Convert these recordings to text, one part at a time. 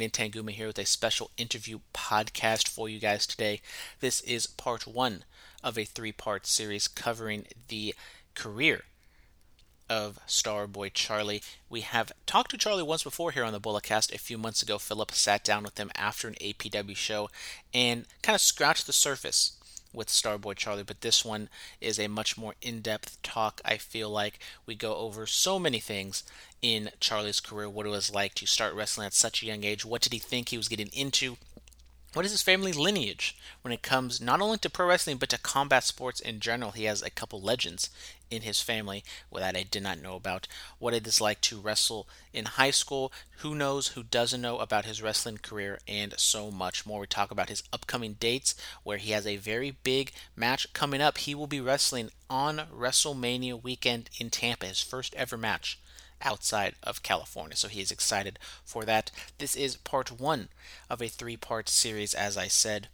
Brandon Tanguma here with a special interview podcast for you guys today. This is part one of a three part series covering the career of Starboy Charlie. We have talked to Charlie once before here on the Bulletcast a few months ago. Philip sat down with him after an APW show and kind of scratched the surface with Starboy Charlie, but this one is a much more in depth talk. I feel like we go over so many things in Charlie's career what it was like to start wrestling at such a young age, what did he think he was getting into, what is his family lineage when it comes not only to pro wrestling but to combat sports in general? He has a couple legends in his family that I did not know about. What it is like to wrestle in high school, who knows, who doesn't know about his wrestling career, and so much more. We talk about his upcoming dates where he has a very big match coming up. He will be wrestling on WrestleMania weekend in Tampa, his first ever match outside of California. So he is excited for that. This is part one of a three part series, as I said.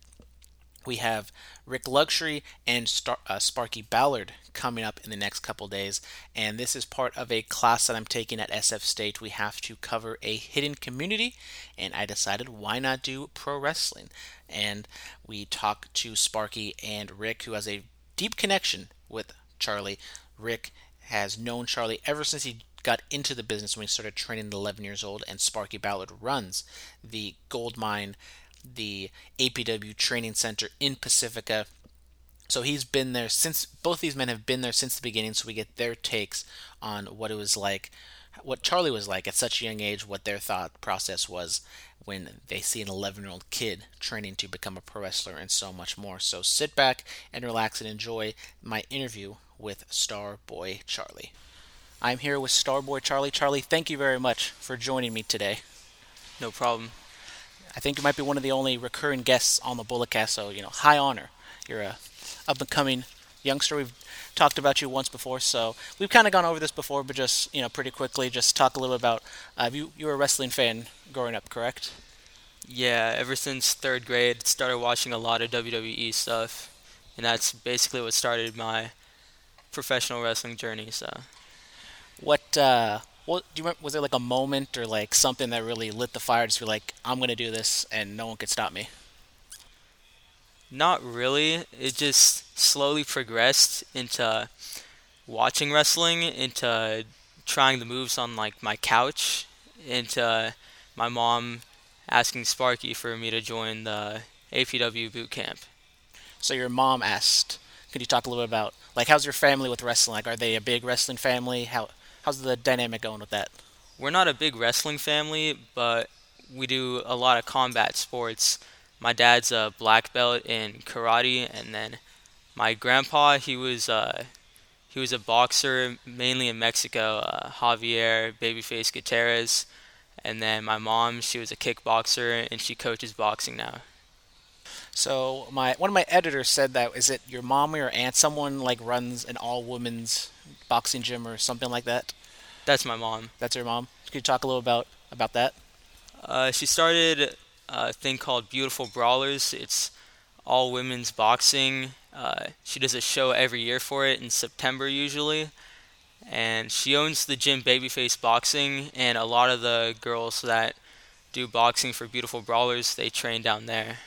We have Rick Luxury and Star- uh, Sparky Ballard coming up in the next couple days, and this is part of a class that I'm taking at SF State. We have to cover a hidden community, and I decided why not do pro wrestling? And we talk to Sparky and Rick, who has a deep connection with Charlie. Rick has known Charlie ever since he got into the business when he started training at 11 years old, and Sparky Ballard runs the gold mine, the APW training center in Pacifica. So he's been there since both these men have been there since the beginning, so we get their takes on what it was like, what Charlie was like at such a young age, what their thought process was when they see an 11 year old kid training to become a pro wrestler and so much more. So sit back and relax and enjoy my interview with Star Boy Charlie. I'm here with Starboy Charlie. Charlie, thank you very much for joining me today. No problem. I think you might be one of the only recurring guests on the Bulletcast, so you know, high honor. You're a up and coming youngster. We've talked about you once before, so we've kind of gone over this before, but just you know, pretty quickly, just talk a little bit about. Uh, you you were a wrestling fan growing up, correct? Yeah, ever since third grade, started watching a lot of WWE stuff, and that's basically what started my professional wrestling journey. So what uh, what do you remember, was there like a moment or like something that really lit the fire? Just be like, I'm gonna do this and no one could stop me. Not really. It just slowly progressed into watching wrestling, into trying the moves on like my couch, into my mom asking Sparky for me to join the APW boot camp. So your mom asked. Could you talk a little bit about like how's your family with wrestling? Like, are they a big wrestling family? How How's the dynamic going with that? We're not a big wrestling family, but we do a lot of combat sports. My dad's a black belt in karate, and then my grandpa he was uh, he was a boxer mainly in Mexico, uh, Javier Babyface Gutierrez, and then my mom she was a kickboxer and she coaches boxing now. So my one of my editors said that is it your mom or your aunt? Someone like runs an all women's boxing gym or something like that. That's my mom. That's your mom. Could you talk a little about about that? Uh, she started a thing called Beautiful Brawlers. It's all women's boxing. Uh, she does a show every year for it in September usually, and she owns the gym Babyface Boxing. And a lot of the girls that do boxing for Beautiful Brawlers, they train down there.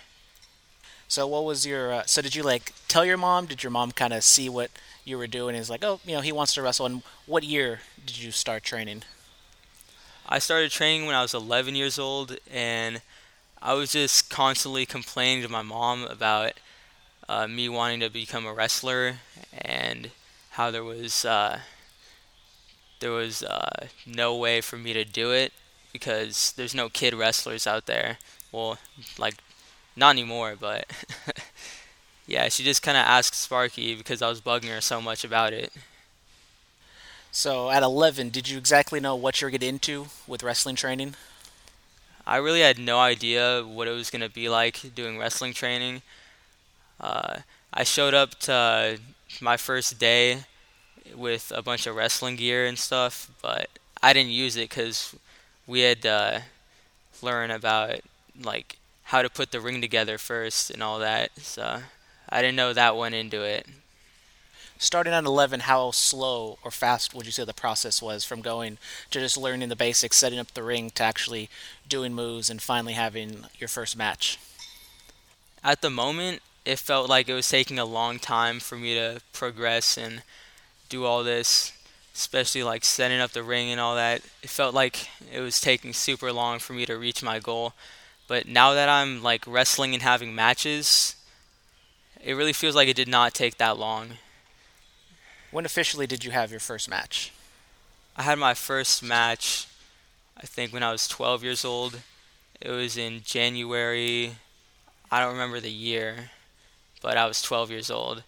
So what was your? Uh, so did you like tell your mom? Did your mom kind of see what you were doing? Is like, oh, you know, he wants to wrestle. And what year did you start training? I started training when I was 11 years old, and I was just constantly complaining to my mom about uh, me wanting to become a wrestler and how there was uh, there was uh, no way for me to do it because there's no kid wrestlers out there. Well, like not anymore, but yeah, she just kind of asked Sparky because I was bugging her so much about it. So at 11, did you exactly know what you were getting into with wrestling training? I really had no idea what it was going to be like doing wrestling training. Uh, I showed up to my first day with a bunch of wrestling gear and stuff, but I didn't use it because we had to learn about like how to put the ring together first and all that. So I didn't know that went into it. starting at 11, how slow or fast would you say the process was from going to just learning the basics, setting up the ring, to actually doing moves and finally having your first match? At the moment, it felt like it was taking a long time for me to progress and do all this, especially like setting up the ring and all that. It felt like it was taking super long for me to reach my goal. But now that I'm like wrestling and having matches, it really feels like it did not take that long. When officially did you have your first match? I had my first match, I think, when I was 12 years old. It was in January. I don't remember the year, but I was 12 years old.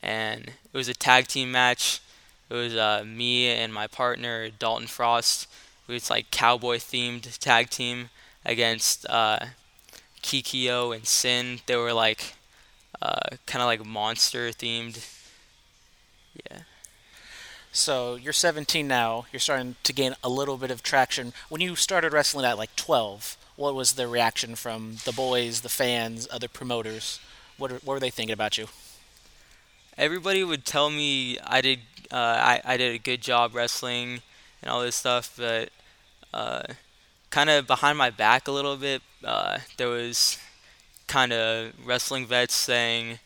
And it was a tag team match. It was uh, me and my partner, Dalton Frost. It was like cowboy themed tag team against uh, Kikyo and Sin. They were like uh, kind of like monster themed yeah. So you're 17 now. You're starting to gain a little bit of traction. When you started wrestling at like 12, what was the reaction from the boys, the fans, other promoters? What, what were they thinking about you? Everybody would tell me I did uh, I, I did a good job wrestling and all this stuff, but uh, kind of behind my back a little bit, uh, there was kind of wrestling vets saying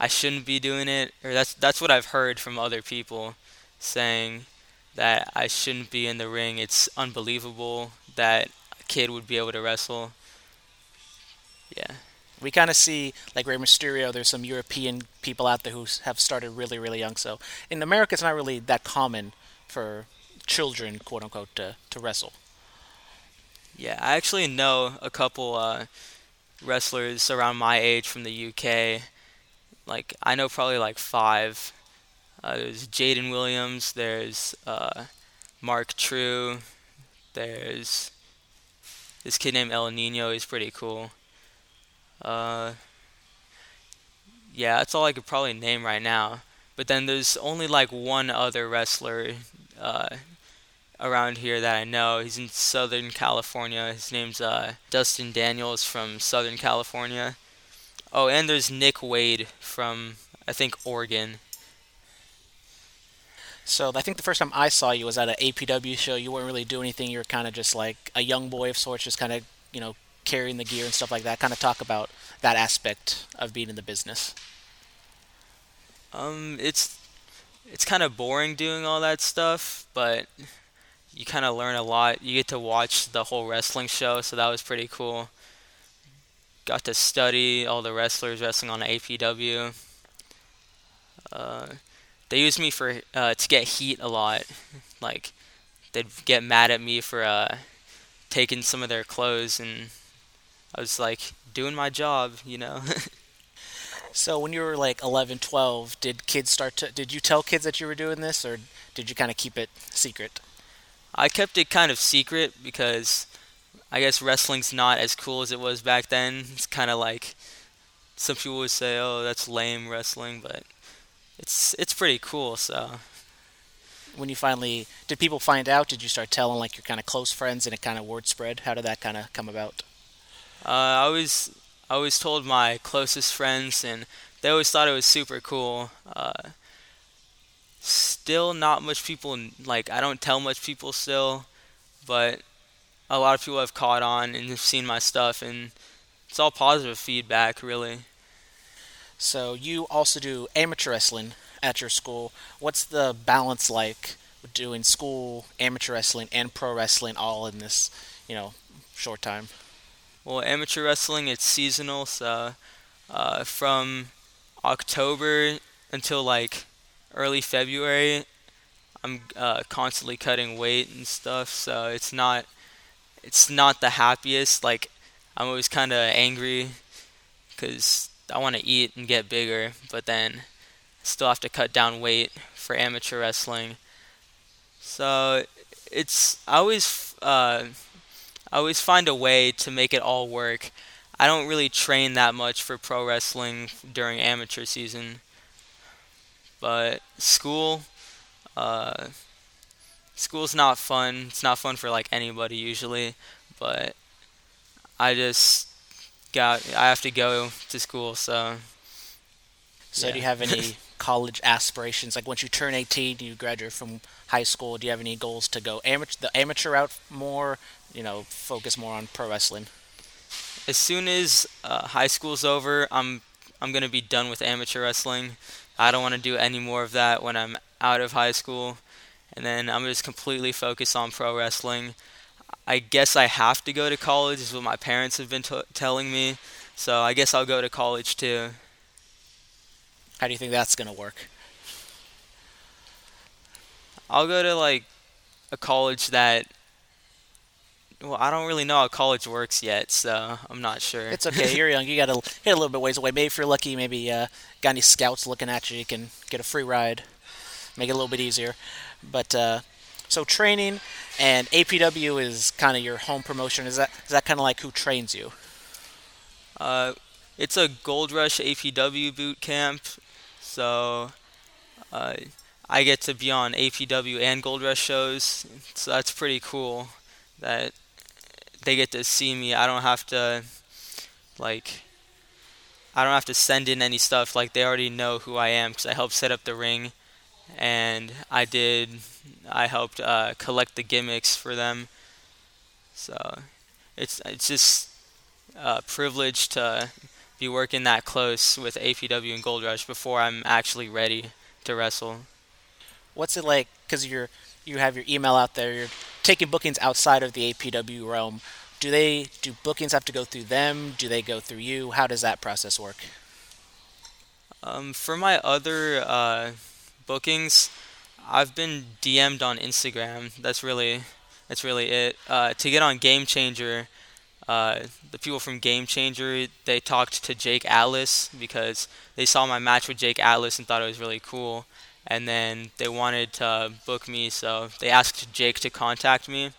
I shouldn't be doing it, or that's that's what I've heard from other people saying that I shouldn't be in the ring. It's unbelievable that a kid would be able to wrestle. Yeah. We kind of see, like Rey Mysterio, there's some European people out there who have started really, really young. So in America, it's not really that common for children, quote unquote, to, to wrestle. Yeah, I actually know a couple uh, wrestlers around my age from the UK like I know probably like five. Uh, there's Jaden Williams. There's uh, Mark True. There's this kid named El Nino. He's pretty cool. Uh, yeah, that's all I could probably name right now. But then there's only like one other wrestler uh, around here that I know. He's in Southern California. His name's uh, Dustin Daniels from Southern California. Oh, and there's Nick Wade from I think Oregon. So I think the first time I saw you was at an APW show. You weren't really doing anything. You were kind of just like a young boy of sorts, just kind of you know carrying the gear and stuff like that. Kind of talk about that aspect of being in the business. Um, it's it's kind of boring doing all that stuff, but you kind of learn a lot. You get to watch the whole wrestling show, so that was pretty cool got to study all the wrestlers wrestling on APW. Uh, they used me for uh, to get heat a lot. Like they'd get mad at me for uh, taking some of their clothes, and I was like doing my job, you know. so when you were like 11, 12, did kids start to? Did you tell kids that you were doing this, or did you kind of keep it secret? I kept it kind of secret because I guess wrestling's not as cool as it was back then. It's kind of like some people would say, "Oh, that's lame wrestling," but it's it's pretty cool. So when you finally did people find out? Did you start telling like your kind of close friends and it kind of word spread? How did that kind of come about? Uh, I always I always told my closest friends, and they always thought it was super cool. Uh, still, not much people like. I don't tell much people still, but a lot of people have caught on and have seen my stuff, and it's all positive feedback, really. So you also do amateur wrestling at your school. What's the balance like doing school, amateur wrestling, and pro wrestling all in this, you know, short time? Well, amateur wrestling it's seasonal, so uh, from October until like early February, I'm uh, constantly cutting weight and stuff. So it's not it's not the happiest. Like I'm always kind of angry because I want to eat and get bigger, but then still have to cut down weight for amateur wrestling. So it's I always uh, I always find a way to make it all work. I don't really train that much for pro wrestling during amateur season, but school. Uh, school's not fun. It's not fun for like anybody usually, but I just got I have to go to school, so So yeah. do you have any college aspirations? Like once you turn 18, you graduate from high school. Do you have any goals to go amateur, the amateur route more? You know, focus more on pro wrestling. As soon as uh, high school's over, I'm I'm gonna be done with amateur wrestling. I don't want to do any more of that when I'm out of high school, and then I'm just completely focused on pro wrestling. I guess I have to go to college, is what my parents have been t- telling me. So I guess I'll go to college too. How do you think that's going to work? I'll go to like a college that well, I don't really know how college works yet, so I'm not sure. It's okay. You're young. You got to hit a little bit ways away. Maybe if you're lucky, maybe uh, got any scouts looking at you, you can get a free ride. Make it a little bit easier. But uh, so training and APW is kind of your home promotion. Is that is that kind of like who trains you? Uh, it's a Gold Rush APW boot camp, so uh, I get to be on APW and Gold Rush shows. So that's pretty cool that they get to see me. I don't have to like I don't have to send in any stuff. Like they already know who I am because I helped set up the ring, and I did. I helped uh, collect the gimmicks for them. So it's it's just a privilege to be working that close with APW and Gold Rush before I'm actually ready to wrestle. What's it like? Because you're you have your email out there. You're taking bookings outside of the APW realm. Do they do bookings have to go through them? Do they go through you? How does that process work? Um, for my other uh, bookings, I've been DM'd on Instagram. That's really that's really it. Uh, to get on Game Changer, uh, the people from Game Changer they talked to Jake Atlas because they saw my match with Jake Atlas and thought it was really cool and then they wanted to book me, so they asked Jake to contact me,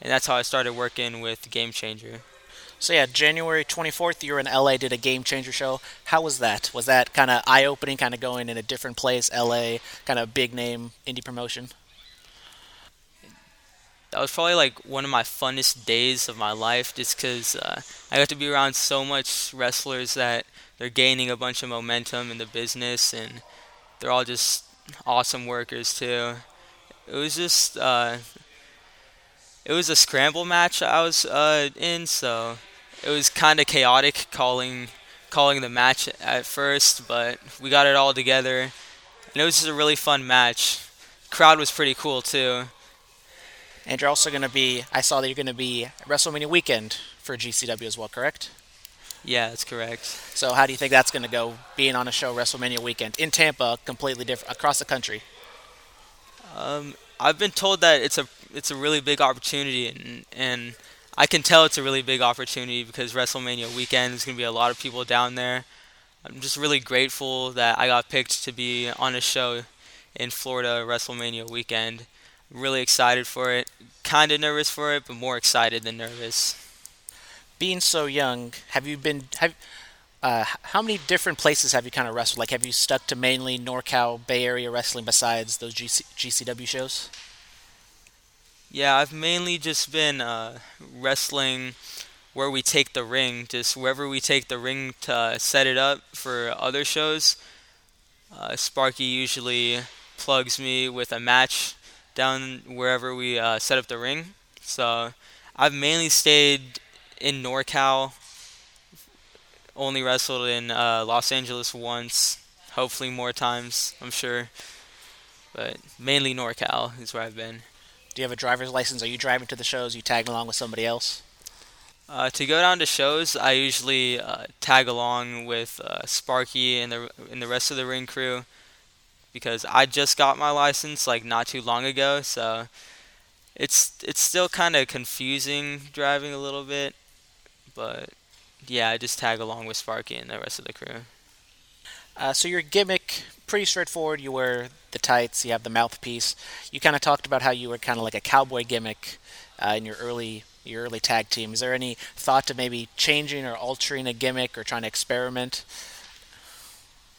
and that's how I started working with Game Changer. So yeah, January 24th, you were in LA, did a Game Changer show. How was that? Was that kind of eye-opening, kind of going in a different place, LA, kind of big name indie promotion? That was probably like one of my funnest days of my life, just because uh, I got to be around so much wrestlers that they're gaining a bunch of momentum in the business, and they're all just awesome workers too. It was just uh, it was a scramble match I was uh, in, so it was kind of chaotic calling calling the match at first, but we got it all together, and it was just a really fun match. Crowd was pretty cool too. And you're also going to be, I saw that you're going to be WrestleMania weekend for GCW as well, correct? Yeah, that's correct. So how do you think that's going to go? Being on a show WrestleMania weekend in Tampa, completely different across the country. Um, I've been told that it's a it's a really big opportunity, and and I can tell it's a really big opportunity because WrestleMania weekend is going to be a lot of people down there. I'm just really grateful that I got picked to be on a show in Florida WrestleMania weekend. really excited for it. Kind of nervous for it, but more excited than nervous being so young, have you been have uh, how many different places have you kind of wrestled? Like, have you stuck to mainly NorCal Bay Area wrestling besides those GC, GCW shows? Yeah, I've mainly just been uh, wrestling where we take the ring, just wherever we take the ring to set it up for other shows. Uh, Sparky usually plugs me with a match down wherever we uh, set up the ring. So I've mainly stayed in NorCal. Only wrestled in uh, Los Angeles once. Hopefully more times, I'm sure. But mainly NorCal is where I've been. Do you have a driver's license? Are you driving to the shows? You tagging along with somebody else? Uh, to go down to shows, I usually uh, tag along with uh, Sparky and the and the rest of the ring crew because I just got my license like not too long ago, so it's it's still kind of confusing driving a little bit. But yeah, I just tag along with Sparky and the rest of the crew. Uh, so your gimmick pretty straightforward. You wear the tights. You have the mouthpiece. You kind of talked about how you were kind of like a cowboy gimmick uh, in your early your early tag team. Is there any thought to maybe changing or altering a gimmick or trying to experiment?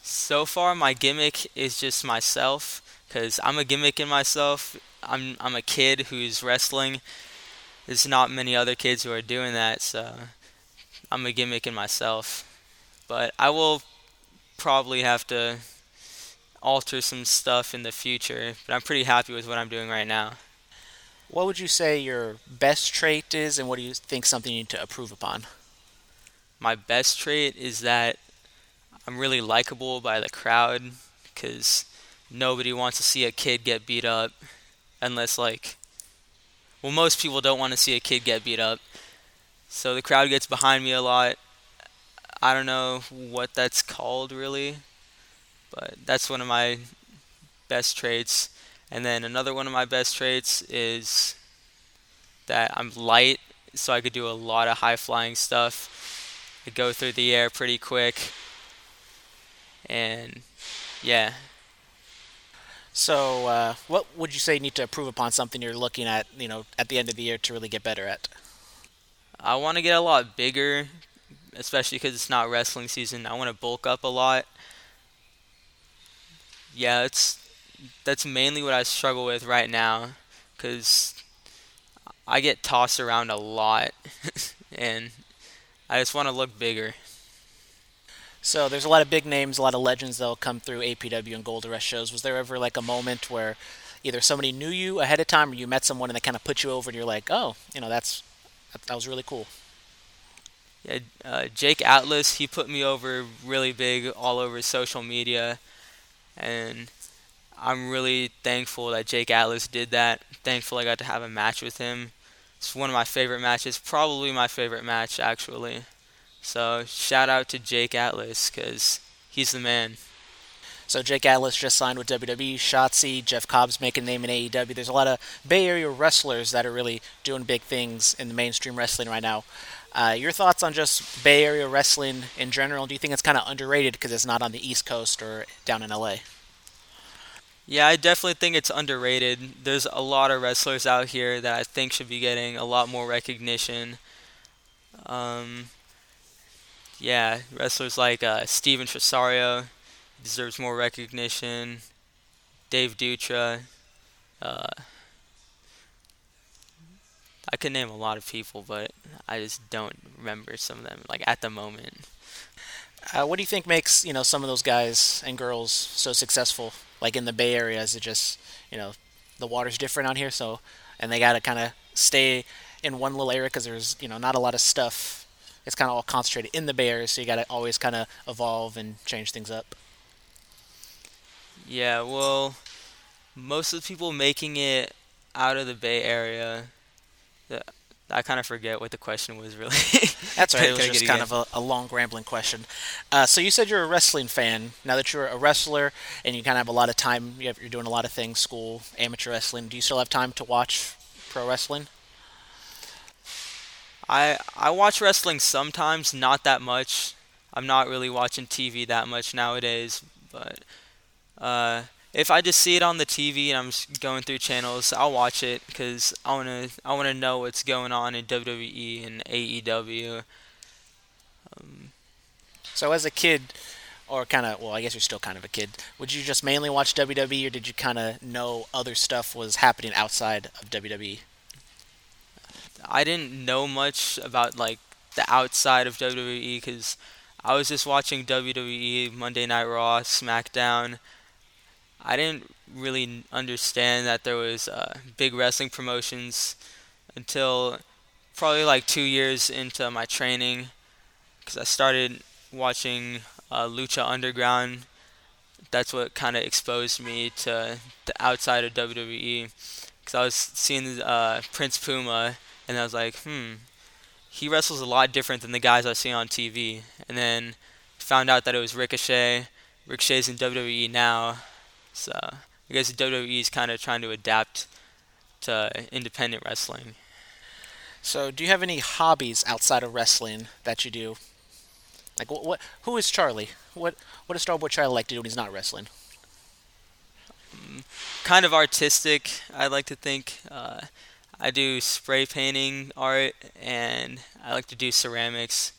So far, my gimmick is just myself because I'm a gimmick in myself. I'm I'm a kid who's wrestling. There's not many other kids who are doing that, so I'm a gimmick in myself. But I will probably have to. alter some stuff in the future, but I'm pretty happy with what I'm doing right now. What would you say your best trait is, and what do you think something you need to improve upon? My best trait is that I'm really likable by the crowd because nobody wants to see a kid get beat up unless, like, well, most people don't want to see a kid get beat up. So the crowd gets behind me a lot. I don't know what that's called really, but that's one of my best traits. And then another one of my best traits is that I'm light, so I could do a lot of high flying stuff. I go through the air pretty quick. And yeah. So, uh, what would you say you need to improve upon something you're looking at, you know, at the end of the year to really get better at? I want to get a lot bigger, especially because it's not wrestling season. I want to bulk up a lot. Yeah, it's that's mainly what I struggle with right now, because I get tossed around a lot, and I just want to look bigger. So there's a lot of big names, a lot of legends that'll come through APW and Gold Rush shows. Was there ever like a moment where either somebody knew you ahead of time or you met someone and they kind of put you over and you're like, oh, you know, that's that, that was really cool. Yeah, uh, Jake Atlas, he put me over really big all over social media, and I'm really thankful that Jake Atlas did that. Thankful I got to have a match with him. It's one of my favorite matches, probably my favorite match actually. So shout out to Jake Atlas because he's the man. So Jake Atlas just signed with WWE. Shotzi, Jeff Cobb's making name in AEW. There's a lot of Bay Area wrestlers that are really doing big things in the mainstream wrestling right now. Uh, your thoughts on just Bay Area wrestling in general? Do you think it's kind of underrated because it's not on the East Coast or down in LA? Yeah, I definitely think it's underrated. There's a lot of wrestlers out here that I think should be getting a lot more recognition. Um, yeah, wrestlers like uh, Steven Tresario deserves more recognition. Dave Dutra. Uh, I could name a lot of people, but I just don't remember some of them like at the moment. Uh, what do you think makes you know some of those guys and girls so successful? Like in the Bay Area, is it just you know the water's different out here, so and they got to kind of stay in one little area because there's you know not a lot of stuff. It's kind of all concentrated in the Bay Area, so you got to always kind of evolve and change things up. Yeah, well, most of the people making it out of the Bay Area, I kind of forget what the question was really. That's right. It was just kind of a, a, long, rambling question. Uh, so you said you're a wrestling fan. Now that you're a wrestler and you kind of have a lot of time, you are doing a lot of things, school, amateur wrestling. Do you still have time to watch pro wrestling? I I watch wrestling sometimes, not that much. I'm not really watching TV that much nowadays, but uh, if I just see it on the TV and I'm going through channels, I'll watch it because I wanna I wanna know what's going on in WWE and AEW. Um, so as a kid, or kind of well, I guess you're still kind of a kid. Would you just mainly watch WWE, or did you kind of know other stuff was happening outside of WWE? I didn't know much about like the outside of WWE because I was just watching WWE, Monday Night Raw, SmackDown I didn't really understand that there was uh, big wrestling promotions until probably like two years into my training because I started watching uh, Lucha Underground. That's what kind of exposed me to the outside of WWE because I was seeing uh, Prince Puma and I was like, hmm, he wrestles a lot different than the guys I see on TV. And then found out that it was Ricochet. Ricochet's in WWE now. So I guess WWE is kind of trying to adapt to independent wrestling. So, do you have any hobbies outside of wrestling that you do? Like, what? what who is Charlie? What? What does Starboy Charlie like to do when he's not wrestling? Um, kind of artistic, I like to think. Uh, I do spray painting art, and I like to do ceramics.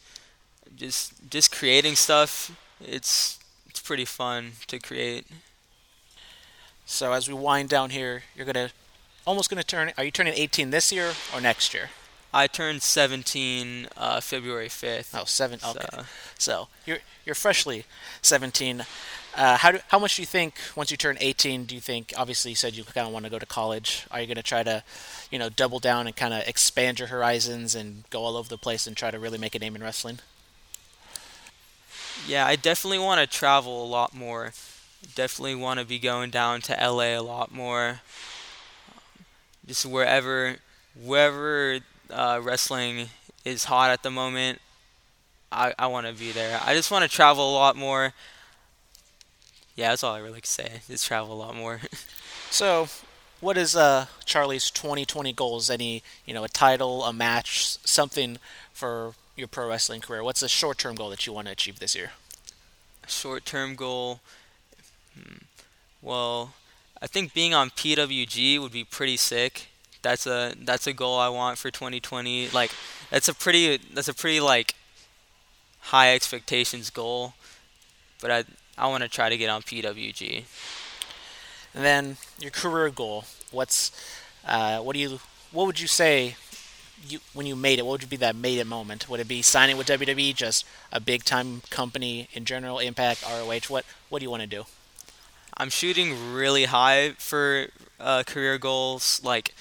Just, just creating stuff. It's, it's pretty fun to create. So as we wind down here, you're gonna almost gonna turn. Are you turning 18 this year or next year? I turned 17 uh, February 5th. Oh, seven. Okay. So. So you're you're freshly 17. Uh, how do, how much do you think once you turn 18? Do you think obviously you said you kind of want to go to college? Are you going to try to, you know, double down and kind of expand your horizons and go all over the place and try to really make a name in wrestling? Yeah, I definitely want to travel a lot more. Definitely want to be going down to LA a lot more. Just wherever, wherever uh, wrestling is hot at the moment, I, I want to be there. I just want to travel a lot more. Yeah, that's all I really can say. Just travel a lot more. so, what is uh, Charlie's 2020 goals? Any, you know, a title, a match, something for your pro wrestling career? What's a short term goal that you want to achieve this year? Short term goal. Well, I think being on PWG would be pretty sick. That's a that's a goal I want for 2020. Like that's a pretty that's a pretty like high expectations goal. But I I want to try to get on PWG. And then your career goal. What's uh, what do you what would you say you when you made it, what would be that made it moment? Would it be signing with WWE, just a big time company in general, Impact, ROH? What what do you want to do? I'm shooting really high for uh, career goals. Like,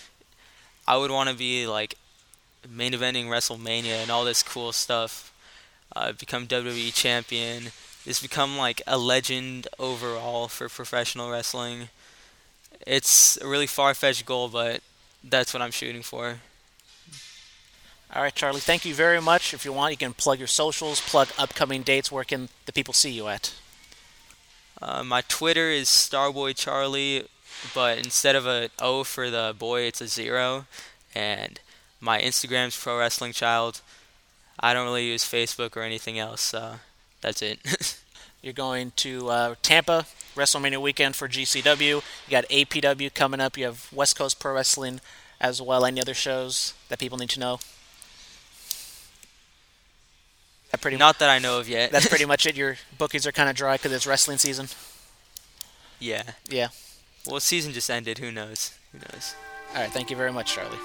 I would want to be like main eventing WrestleMania and all this cool stuff. Uh, become WWE champion. Just become like a legend overall for professional wrestling. It's a really far fetched goal, but that's what I'm shooting for. All right, Charlie. Thank you very much. If you want, you can plug your socials, plug upcoming dates. Where can the people see you at? Uh, my Twitter is StarboyCharlie, but instead of a O for the boy, it's a zero. And my Instagram's Pro Wrestling Child. I don't really use Facebook or anything else, so that's it. You're going to uh, Tampa WrestleMania weekend for GCW. You got APW coming up. You have West Coast Pro Wrestling as well. Any other shows that people need to know? That pretty Not that I know of yet. that's pretty much it. Your bookings are kind of dry because it's wrestling season. Yeah. Yeah. Well, season just ended. Who knows? Who knows? All right. Thank you very much, Charlie.